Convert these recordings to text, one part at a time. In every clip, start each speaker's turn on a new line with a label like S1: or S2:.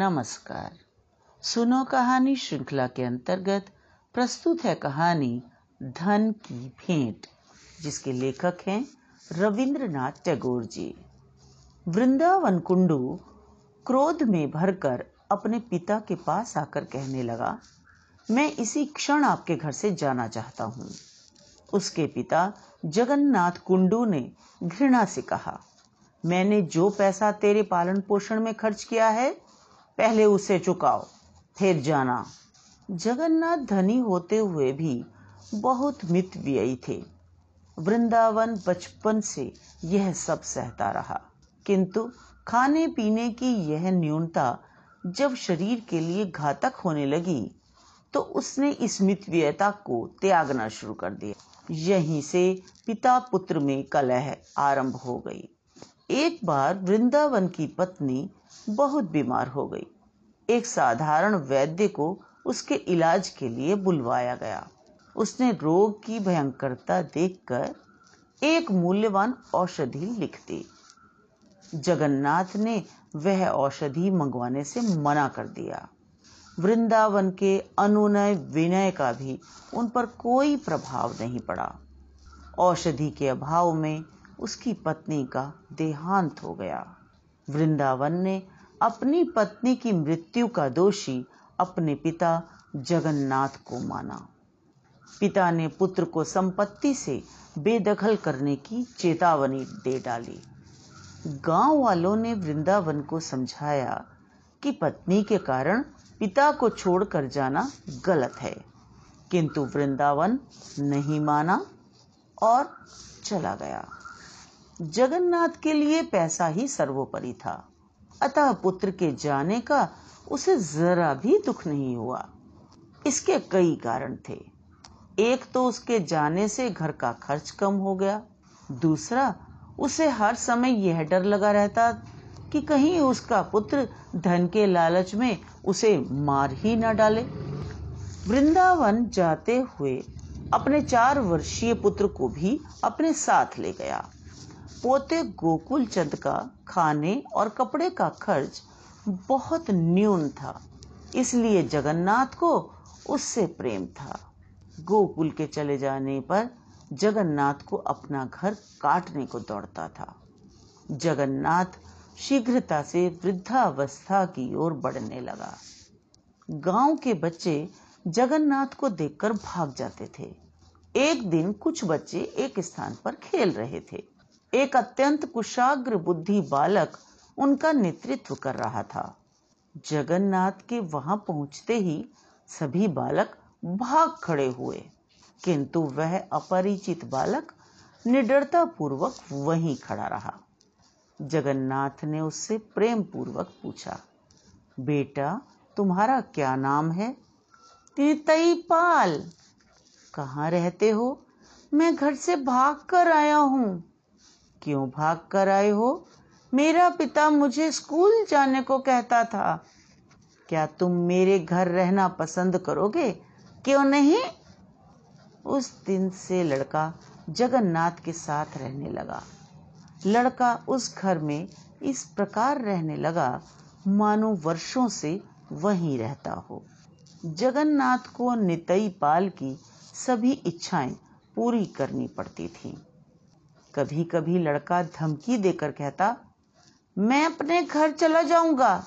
S1: नमस्कार। सुनो कहानी श्रृंखला के अंतर्गत प्रस्तुत है कहानी धन की भेंट, जिसके लेखक हैं रविंद्रनाथ टैगोर जी। वृंदावन कुंडू क्रोध में भरकर अपने पिता के पास आकर कहने लगा, मैं इसी क्षण आपके घर से जाना चाहता हूँ। उसके पिता जगन्नाथ कुंडू ने घृणा से कहा, मैंने जो पैसा तेरे पालन पोषण में खर्च किया है पहले उसे चुकाओ, फिर जाना। जगन्नाथ धनी होते हुए भी बहुत मित व्ययी थे। वृंदावन बचपन से यह सब सहता रहा। किंतु खाने पीने की यह न्यूनता जब शरीर के लिए घातक होने लगी तो उसने इस मितव्ययता को त्यागना शुरू कर दिया। यहीं से पिता पुत्र में कलह आरंभ हो गई। एक बार वृंदावन की पत्नी बहुत बीमार हो गई। एक साधारण वैद्य को उसके इलाज के लिए बुलवाया गया। उसने रोग की भयंकरता देखकर एक मूल्यवान औषधि लिख दी। जगन्नाथ ने वह औषधि मंगवाने से मना कर दिया। वृंदावन के अनुनय विनय का भी उन पर कोई प्रभाव नहीं पड़ा। औषधि के अभाव में उसकी पत्नी का देहांत हो गया। वृंदावन ने अपनी पत्नी की मृत्यु का दोषी अपने पिता जगन्नाथ को माना। पिता ने पुत्र को संपत्ति से बेदखल करने की चेतावनी दे डाली। गाँव वालों ने वृंदावन को समझाया कि पत्नी के कारण पिता को छोड़कर जाना गलत है, किंतु वृंदावन नहीं माना और चला गया। जगन्नाथ के लिए पैसा ही सर्वोपरि था। अतः पुत्र के जाने का उसे जरा भी दुख नहीं हुआ। इसके कई कारण थे। एक तो उसके जाने से घर का खर्च कम हो गया। दूसरा, उसे हर समय यह डर लगा रहता कि कहीं उसका पुत्र धन के लालच में उसे मार ही न डाले। वृंदावन जाते हुए अपने चार वर्षीय पुत्र को भी अपने साथ ले गया। पोते गोकुल चंद का खाने और कपड़े का खर्च बहुत न्यून था, इसलिए जगन्नाथ को उससे प्रेम था। गोकुल के चले जाने पर जगन्नाथ को अपना घर काटने को दौड़ता था। जगन्नाथ शीघ्रता से वृद्धावस्था की ओर बढ़ने लगा। गाँव के बच्चे जगन्नाथ को देखकर भाग जाते थे। एक दिन कुछ बच्चे एक स्थान पर खेल रहे थे। एक अत्यंत कुशाग्र बुद्धि बालक उनका नेतृत्व कर रहा था। जगन्नाथ के वहाँ पहुँचते ही सभी बालक भाग खड़े हुए, किंतु वह अपरिचित बालक निडरता पूर्वक वहीं खड़ा रहा। जगन्नाथ ने उससे प्रेम पूर्वक पूछा, बेटा, तुम्हारा क्या नाम है? तितई पाल कहाँ रहते हो? मैं घर से भाग कर आया हूँ। क्यों भाग कर आए हो? मेरा पिता मुझे स्कूल जाने को कहता था। क्या तुम मेरे घर रहना पसंद करोगे? क्यों नहीं? उस दिन से लड़का जगन्नाथ के साथ रहने लगा। लड़का उस घर में इस प्रकार रहने लगा, मानो वर्षों से वहीं रहता हो। जगन्नाथ को नितई पाल की सभी इच्छाएँ पूरी करनी पड़ती थीं। कभी कभी लड़का धमकी देकर कहता, मैं अपने घर चला जाऊँगा।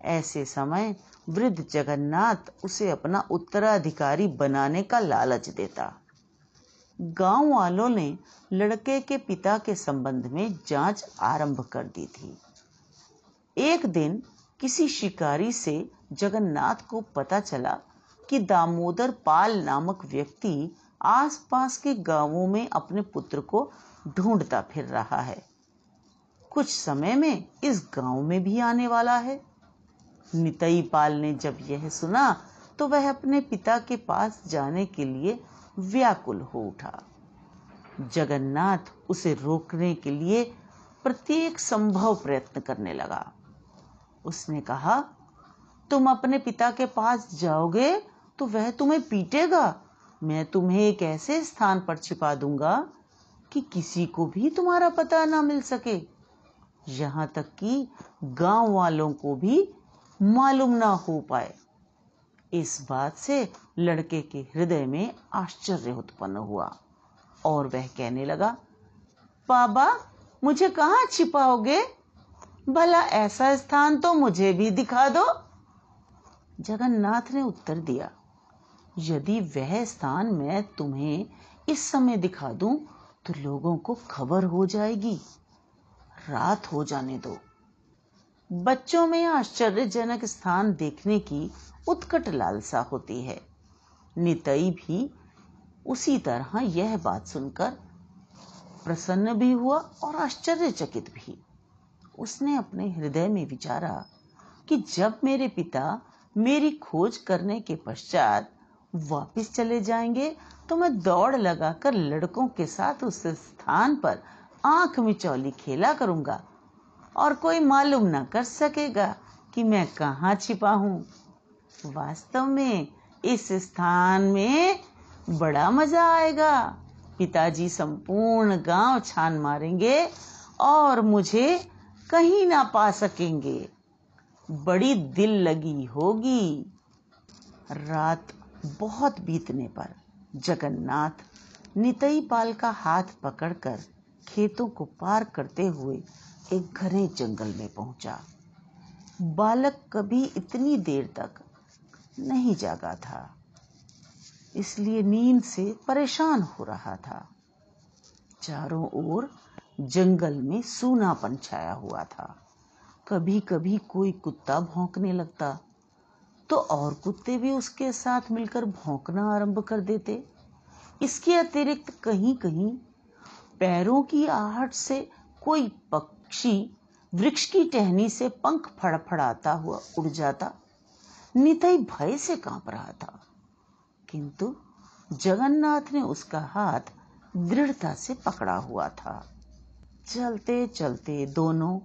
S1: ऐसे समय वृद्ध जगन्नाथ उसे अपना उत्तराधिकारी बनाने का लालच देता। गाँव वालों ने लड़के के पिता के संबंध में जाँच आरंभ कर दी थी। एक दिन किसी शिकारी से जगन्नाथ को पता चला कि दामोदर पाल नामक व्यक्ति आसपास के गाँवों में अपने पुत्र को ढूंढता फिर रहा है। कुछ समय में इस गाँव में भी आने वाला है। नितई पाल ने जब यह सुना तो वह अपने पिता के पास जाने के लिए व्याकुल हो उठा। जगन्नाथ उसे रोकने के लिए प्रत्येक संभव प्रयत्न करने लगा। उसने कहा, तुम अपने पिता के पास जाओगे तो वह तुम्हें पीटेगा। मैं तुम्हें एक ऐसे स्थान पर छिपा दूँगा कि किसी को भी तुम्हारा पता ना मिल सके। यहाँ तक कि गाँव वालों को भी मालूम ना हो पाए। इस बात से लड़के के हृदय में आश्चर्य उत्पन्न हुआ और वह कहने लगा, बाबा, मुझे कहाँ छिपाओगे? भला ऐसा स्थान तो मुझे भी दिखा दो। जगन्नाथ ने उत्तर दिया यदि वह स्थान मैं तुम्हें इस समय दिखा दूँ तो लोगों को खबर हो जाएगी। रात हो जाने दो। बच्चों में आश्चर्यजनक स्थान देखने की उत्कट लालसा होती है। नितई भी उसी तरह यह बात सुनकर प्रसन्न भी हुआ और आश्चर्यचकित भी। उसने अपने हृदय में विचारा कि जब मेरे पिता मेरी खोज करने के पश्चात वापस चले जाएँगे तो मैं दौड़ लगाकर लड़कों के साथ उस स्थान पर आँख मिचौली खेला करूँगा। और कोई मालूम ना कर सकेगा कि मैं कहाँ छिपा हूँ। वास्तव में इस स्थान में बड़ा मज़ा आएगा। पिताजी संपूर्ण गाँव छान मारेंगे और मुझे कहीं ना पा सकेंगे। बड़ी दिल लगी होगी। रात बहुत बीतने पर जगन्नाथ नितई पाल का हाथ पकड़कर खेतों को पार करते हुए एक घने जंगल में पहुँचा। बालक कभी इतनी देर तक नहीं जागा था, इसलिए नींद से परेशान हो रहा था। चारों ओर जंगल में सूनापन छाया हुआ था। कभी कभी कोई कुत्ता भौंकने लगता तो और कुत्ते भी उसके साथ मिलकर भौंकना आरंभ कर देते। इसके अतिरिक्त कहीं कहीं पैरों की आहट से कोई पक्षी वृक्ष की टहनी से पंख फड़फड़ाता हुआ उड़ जाता, नितई भय से काँप रहा था। किंतु जगन्नाथ ने उसका हाथ दृढ़ता से पकड़ा हुआ था। चलते चलते दोनों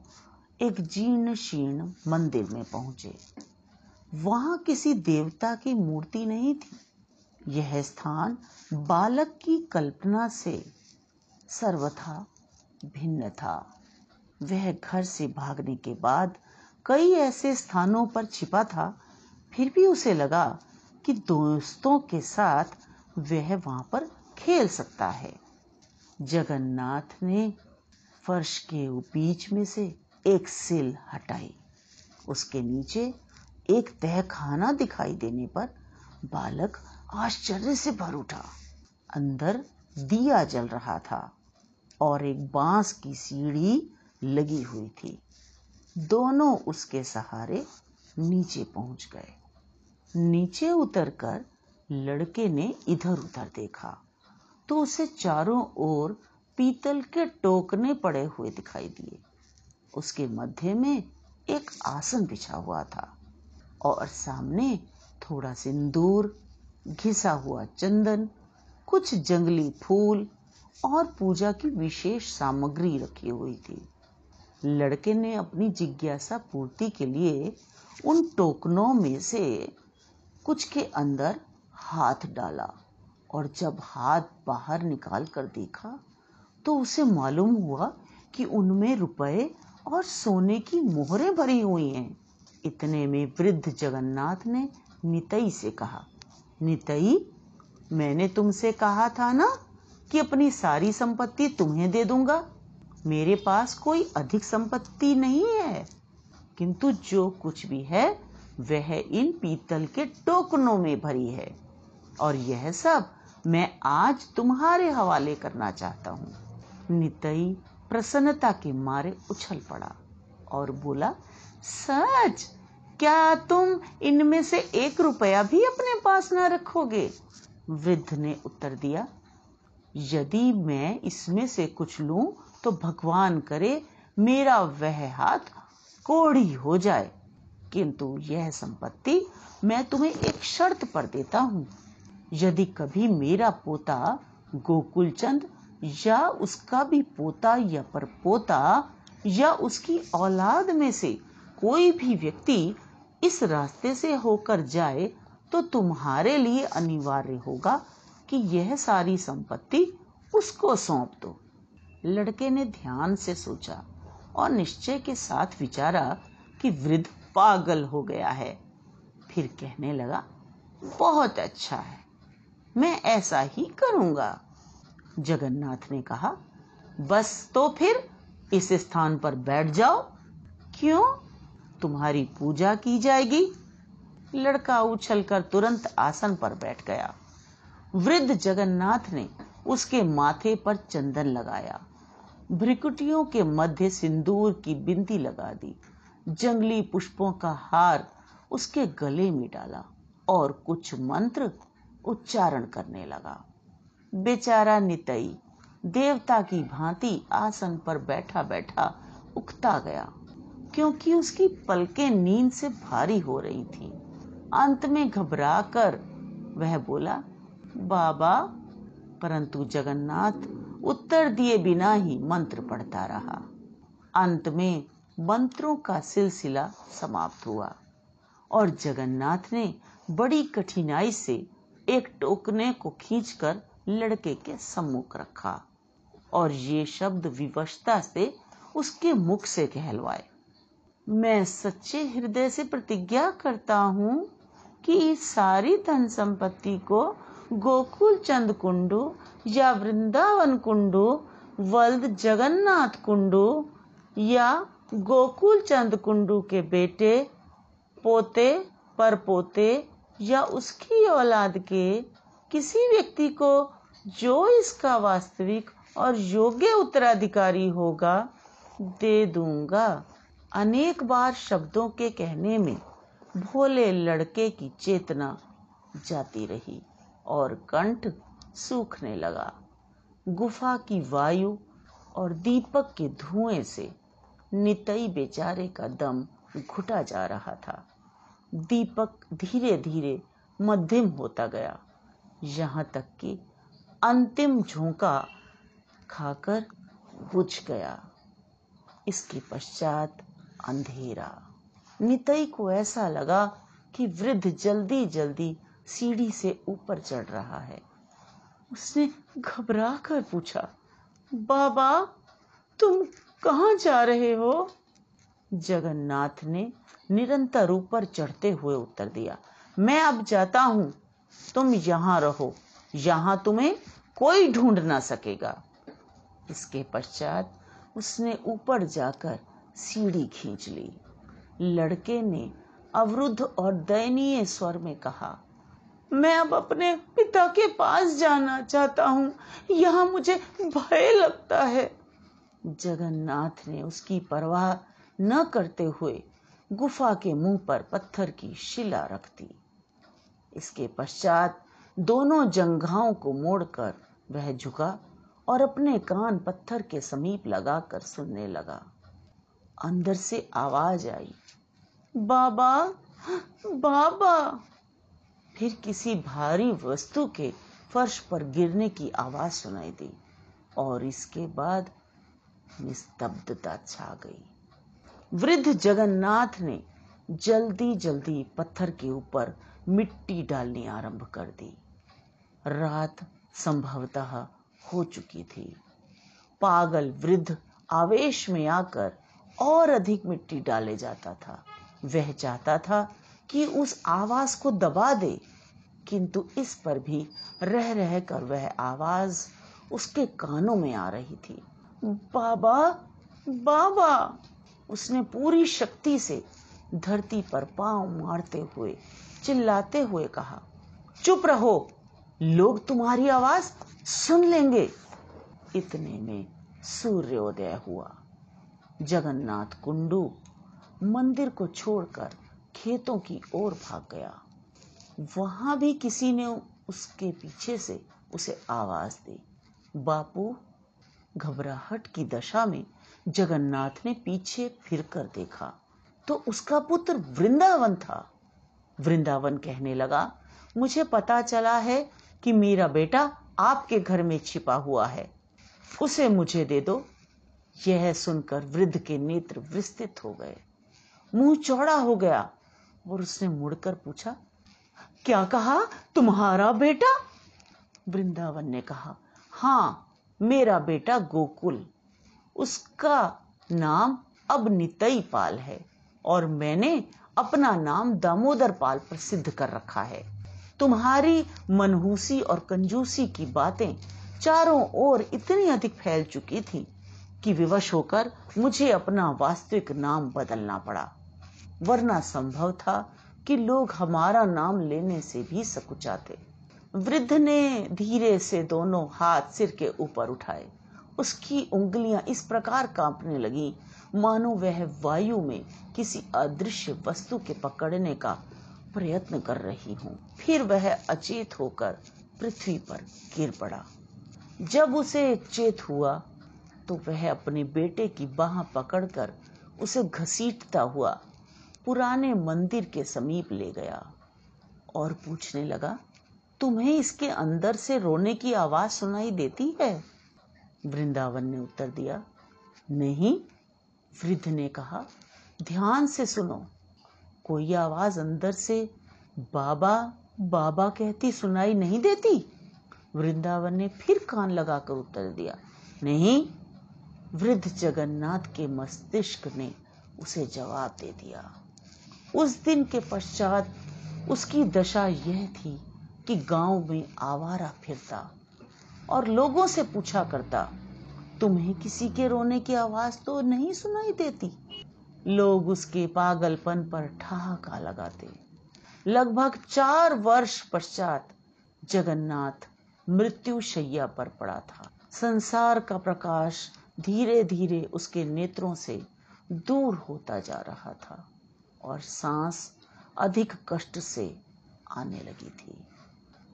S1: एक जीर्ण शीर्ण मंदिर में पहुँचे। वहाँ किसी देवता की मूर्ति नहीं थी। यह स्थान बालक की कल्पना से सर्वथा भिन्न था। वह घर से भागने के बाद कई ऐसे स्थानों पर छिपा था। फिर भी उसे लगा कि दोस्तों के साथ वह वहाँ पर खेल सकता है। जगन्नाथ ने फर्श के बीच में से एक सिल हटाई। उसके नीचे एक तहखाना दिखाई देने पर बालक आश्चर्य से भर उठा। अंदर दिया जल रहा था और एक बाँस की सीढ़ी लगी हुई थी। दोनों उसके सहारे नीचे पहुँच गए। नीचे उतरकर लड़के ने इधर उधर देखा तो उसे चारों ओर पीतल के टोकने पड़े हुए दिखाई दिए। उसके मध्य में एक आसन बिछा हुआ था। और सामने थोड़ा सिंदूर घिसा हुआ चंदन, कुछ जंगली फूल और पूजा की विशेष सामग्री रखी हुई थी। लड़के ने अपनी जिज्ञासा पूर्ति के लिए उन टोकनों में से कुछ के अंदर हाथ डाला और जब हाथ बाहर निकाल कर देखा तो उसे मालूम हुआ कि उनमें रुपए और सोने की मोहरें भरी हुई हैं। इतने में वृद्ध जगन्नाथ ने नितई से कहा, नितई, मैंने तुमसे कहा था ना कि अपनी सारी संपत्ति तुम्हें दे दूँगा। मेरे पास कोई अधिक संपत्ति नहीं है। किंतु जो कुछ भी है, वह इन पीतल के टोकनों में भरी है। और यह सब मैं आज तुम्हारे हवाले करना चाहता हूँ। नितई प्रसन्नता के मारे उछल पड़ा और बोला सच? क्या तुम इनमें से एक रुपया भी अपने पास ना रखोगे? वृद्ध ने उत्तर दिया, यदि मैं इसमें से कुछ लूँ तो भगवान करे मेरा वह हाथ कोड़ी हो जाए। किंतु यह संपत्ति मैं तुम्हें एक शर्त पर देता हूँ। यदि कभी मेरा पोता गोकुलचंद या उसका भी पोता या परपोता या उसकी औलाद में से कोई भी व्यक्ति इस रास्ते से होकर जाए तो तुम्हारे लिए अनिवार्य होगा कि यह सारी संपत्ति उसको सौंप दो। लड़के ने ध्यान से सोचा और निश्चय के साथ विचारा कि वृद्ध पागल हो गया है। फिर कहने लगा, बहुत अच्छा है, मैं ऐसा ही करूँगा। जगन्नाथ ने कहा, बस तो फिर इस स्थान पर बैठ जाओ। क्यों? तुम्हारी पूजा की जाएगी। लड़का उछलकर तुरंत आसन पर बैठ गया। वृद्ध जगन्नाथ ने उसके माथे पर चंदन लगाया। भ्रिकुटियों के मध्य सिंदूर की बिंदी लगा दी। जंगली पुष्पों का हार उसके गले में डाला और कुछ मंत्र उच्चारण करने लगा। बेचारा नितई, देवता की भांति आसन पर बैठा बैठा उकता गया। क्योंकि उसकी पलकें नींद से भारी हो रही थी। अंत में घबराकर वह बोला, बाबा, परंतु जगन्नाथ उत्तर दिए बिना ही मंत्र पढ़ता रहा। अंत में मंत्रों का सिलसिला समाप्त हुआ और जगन्नाथ ने बड़ी कठिनाई से एक टोकने को खींचकर लड़के के सम्मुख रखा और ये शब्द विवशता से उसके मुख से कहलवाए। मैं सच्चे हृदय से प्रतिज्ञा करता हूँ कि इस सारी धन संपत्ति को गोकुल चंद कुंडू या वृंदावन कुंडू, वल्द जगन्नाथ कुंडू या गोकुल चंद कुंडू के बेटे, पोते, परपोते या उसकी औलाद के किसी व्यक्ति को जो इसका वास्तविक और योग्य उत्तराधिकारी होगा, दे दूँगा। अनेक बार शब्दों के कहने में भोले लड़के की चेतना जाती रही और कंठ सूखने लगा। गुफा की वायु और दीपक के धुएँ से नितई बेचारे का दम घुटा जा रहा था। दीपक धीरे धीरे मध्यम होता गया। यहाँ तक कि अंतिम झोंका खाकर बुझ गया। इसके पश्चात अंधेरा। नितई को ऐसा लगा कि वृद्ध जल्दी जल्दी सीढ़ी से ऊपर चढ़ रहा है। उसने घबरा कर पूछा, बाबा, तुम कहाँ जा रहे हो? जगन्नाथ ने निरंतर ऊपर चढ़ते हुए उत्तर दिया, मैं अब जाता हूँ। तुम यहाँ रहो। यहाँ तुम्हें कोई ढूंढ ना सकेगा। इसके पश्चात उसने ऊपर जाकर सीढ़ी खींच ली। लड़के ने अवरुद्ध और दयनीय स्वर में कहा, मैं अब अपने पिता के पास जाना चाहता हूँ। यहाँ मुझे भय लगता है। जगन्नाथ ने उसकी परवाह न करते हुए गुफा के मुँह पर पत्थर की शिला रख दी। इसके पश्चात दोनों जंघाओं को मोड़कर वह झुका और अपने कान पत्थर के समीप लगाकर सुनने लगा। अंदर से आवाज़ आई, बाबा बाबा। फिर किसी भारी वस्तु के फर्श पर गिरने की आवाज़ सुनाई दी और इसके बाद निस्तब्धता छा गई। वृद्ध जगन्नाथ ने जल्दी जल्दी पत्थर के ऊपर मिट्टी डालनी आरंभ कर दी। रात संभवतः हो चुकी थी। पागल वृद्ध आवेश में आकर और अधिक मिट्टी डाले जाता था। वह चाहता था कि उस आवाज़ को दबा दे, किंतु इस पर भी रह रह कर वह आवाज़ उसके कानों में आ रही थी। बाबा बाबा! उसने पूरी शक्ति से धरती पर पाँव मारते हुए, चिल्लाते हुए कहा, चुप रहो, लोग तुम्हारी आवाज़ सुन लेंगे। इतने में सूर्योदय हुआ। जगन्नाथ कुंडू मंदिर को छोड़कर खेतों की ओर भाग गया। वहाँ भी किसी ने उसके पीछे से उसे आवाज़ दी। बापू, घबराहट की दशा में जगन्नाथ ने पीछे फिरकर देखा तो उसका पुत्र वृंदावन था। वृंदावन कहने लगा, मुझे पता चला है कि मेरा बेटा आपके घर में छिपा हुआ है। उसे मुझे दे दो। यह सुनकर वृद्ध के नेत्र विस्तृत हो गए। मुँह चौड़ा हो गया और उसने मुड़कर पूछा, क्या कहा तुम्हारा बेटा? वृंदावन ने कहा हाँ मेरा बेटा गोकुल। उसका नाम अब नितई पाल है और मैंने अपना नाम दामोदर पाल प्रसिद्ध कर रखा है। तुम्हारी मनहूसी और कंजूसी की बातें चारों ओर इतनी अधिक फैल चुकी थी कि विवश होकर मुझे अपना वास्तविक नाम बदलना पड़ा। वरना संभव था कि लोग हमारा नाम लेने से भी सकुचाते। वृद्ध ने धीरे से दोनों हाथ सिर के ऊपर उठाए। उसकी उंगलियाँ इस प्रकार कांपने लगी, मानो वह वायु में किसी अदृश्य वस्तु के पकड़ने का प्रयत्न कर रही हूँ। फिर वह अचेत होकर पृथ्वी पर गिर पड़ा। जब उसे चेत हुआ तो वह अपने बेटे की बाह पकड़कर उसे घसीटता हुआ पुराने मंदिर के समीप ले गया और पूछने लगा, तुम्हें इसके अंदर से रोने की आवाज़ सुनाई देती है? वृंदावन ने उत्तर दिया, नहीं, वृद्ध ने कहा, ध्यान से सुनो, कोई आवाज़ अंदर से बाबा बाबा कहती सुनाई नहीं देती? वृंदावन ने फिर कान लगाकर उत्तर दिया, नहीं वृद्ध जगन्नाथ के मस्तिष्क ने उसे जवाब दे दिया। उस दिन के पश्चात उसकी दशा यह थी कि गाँव में आवारा फिरता और लोगों से पूछा करता, तुम्हें किसी के रोने की आवाज़ तो नहीं सुनाई देती? लोग उसके पागलपन पर ठहाका लगाते। लगभग चार वर्ष पश्चात जगन्नाथ मृत्यु शैया पर पड़ा था। संसार का प्रकाश धीरे धीरे उसके नेत्रों से दूर होता जा रहा था और सांस अधिक कष्ट से आने लगी थी।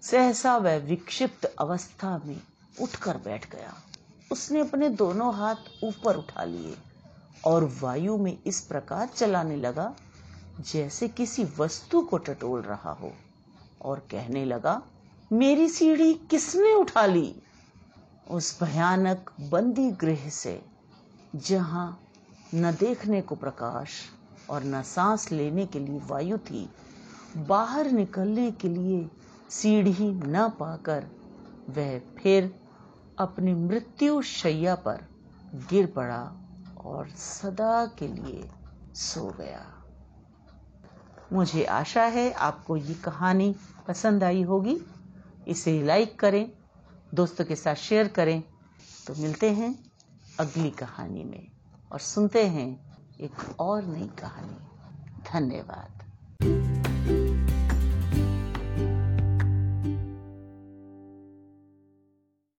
S1: सहसा वह विक्षिप्त अवस्था में उठकर बैठ गया। उसने अपने दोनों हाथ ऊपर उठा लिए और वायु में इस प्रकार चलाने लगा जैसे किसी वस्तु को टटोल रहा हो और कहने लगा, मेरी सीढ़ी किसने उठा ली? उस भयानक बंदी गृह से, जहाँ न देखने को प्रकाश और न सांस लेने के लिए वायु थी, बाहर निकलने के लिए सीढ़ी न पाकर वह फिर अपनी मृत्यु शैया पर गिर पड़ा और सदा के लिए सो गया। मुझे आशा है आपको ये कहानी पसंद आई होगी। इसे लाइक करें दोस्तों के साथ शेयर करें। तो मिलते हैं अगली कहानी में और सुनते हैं एक और नई कहानी। धन्यवाद।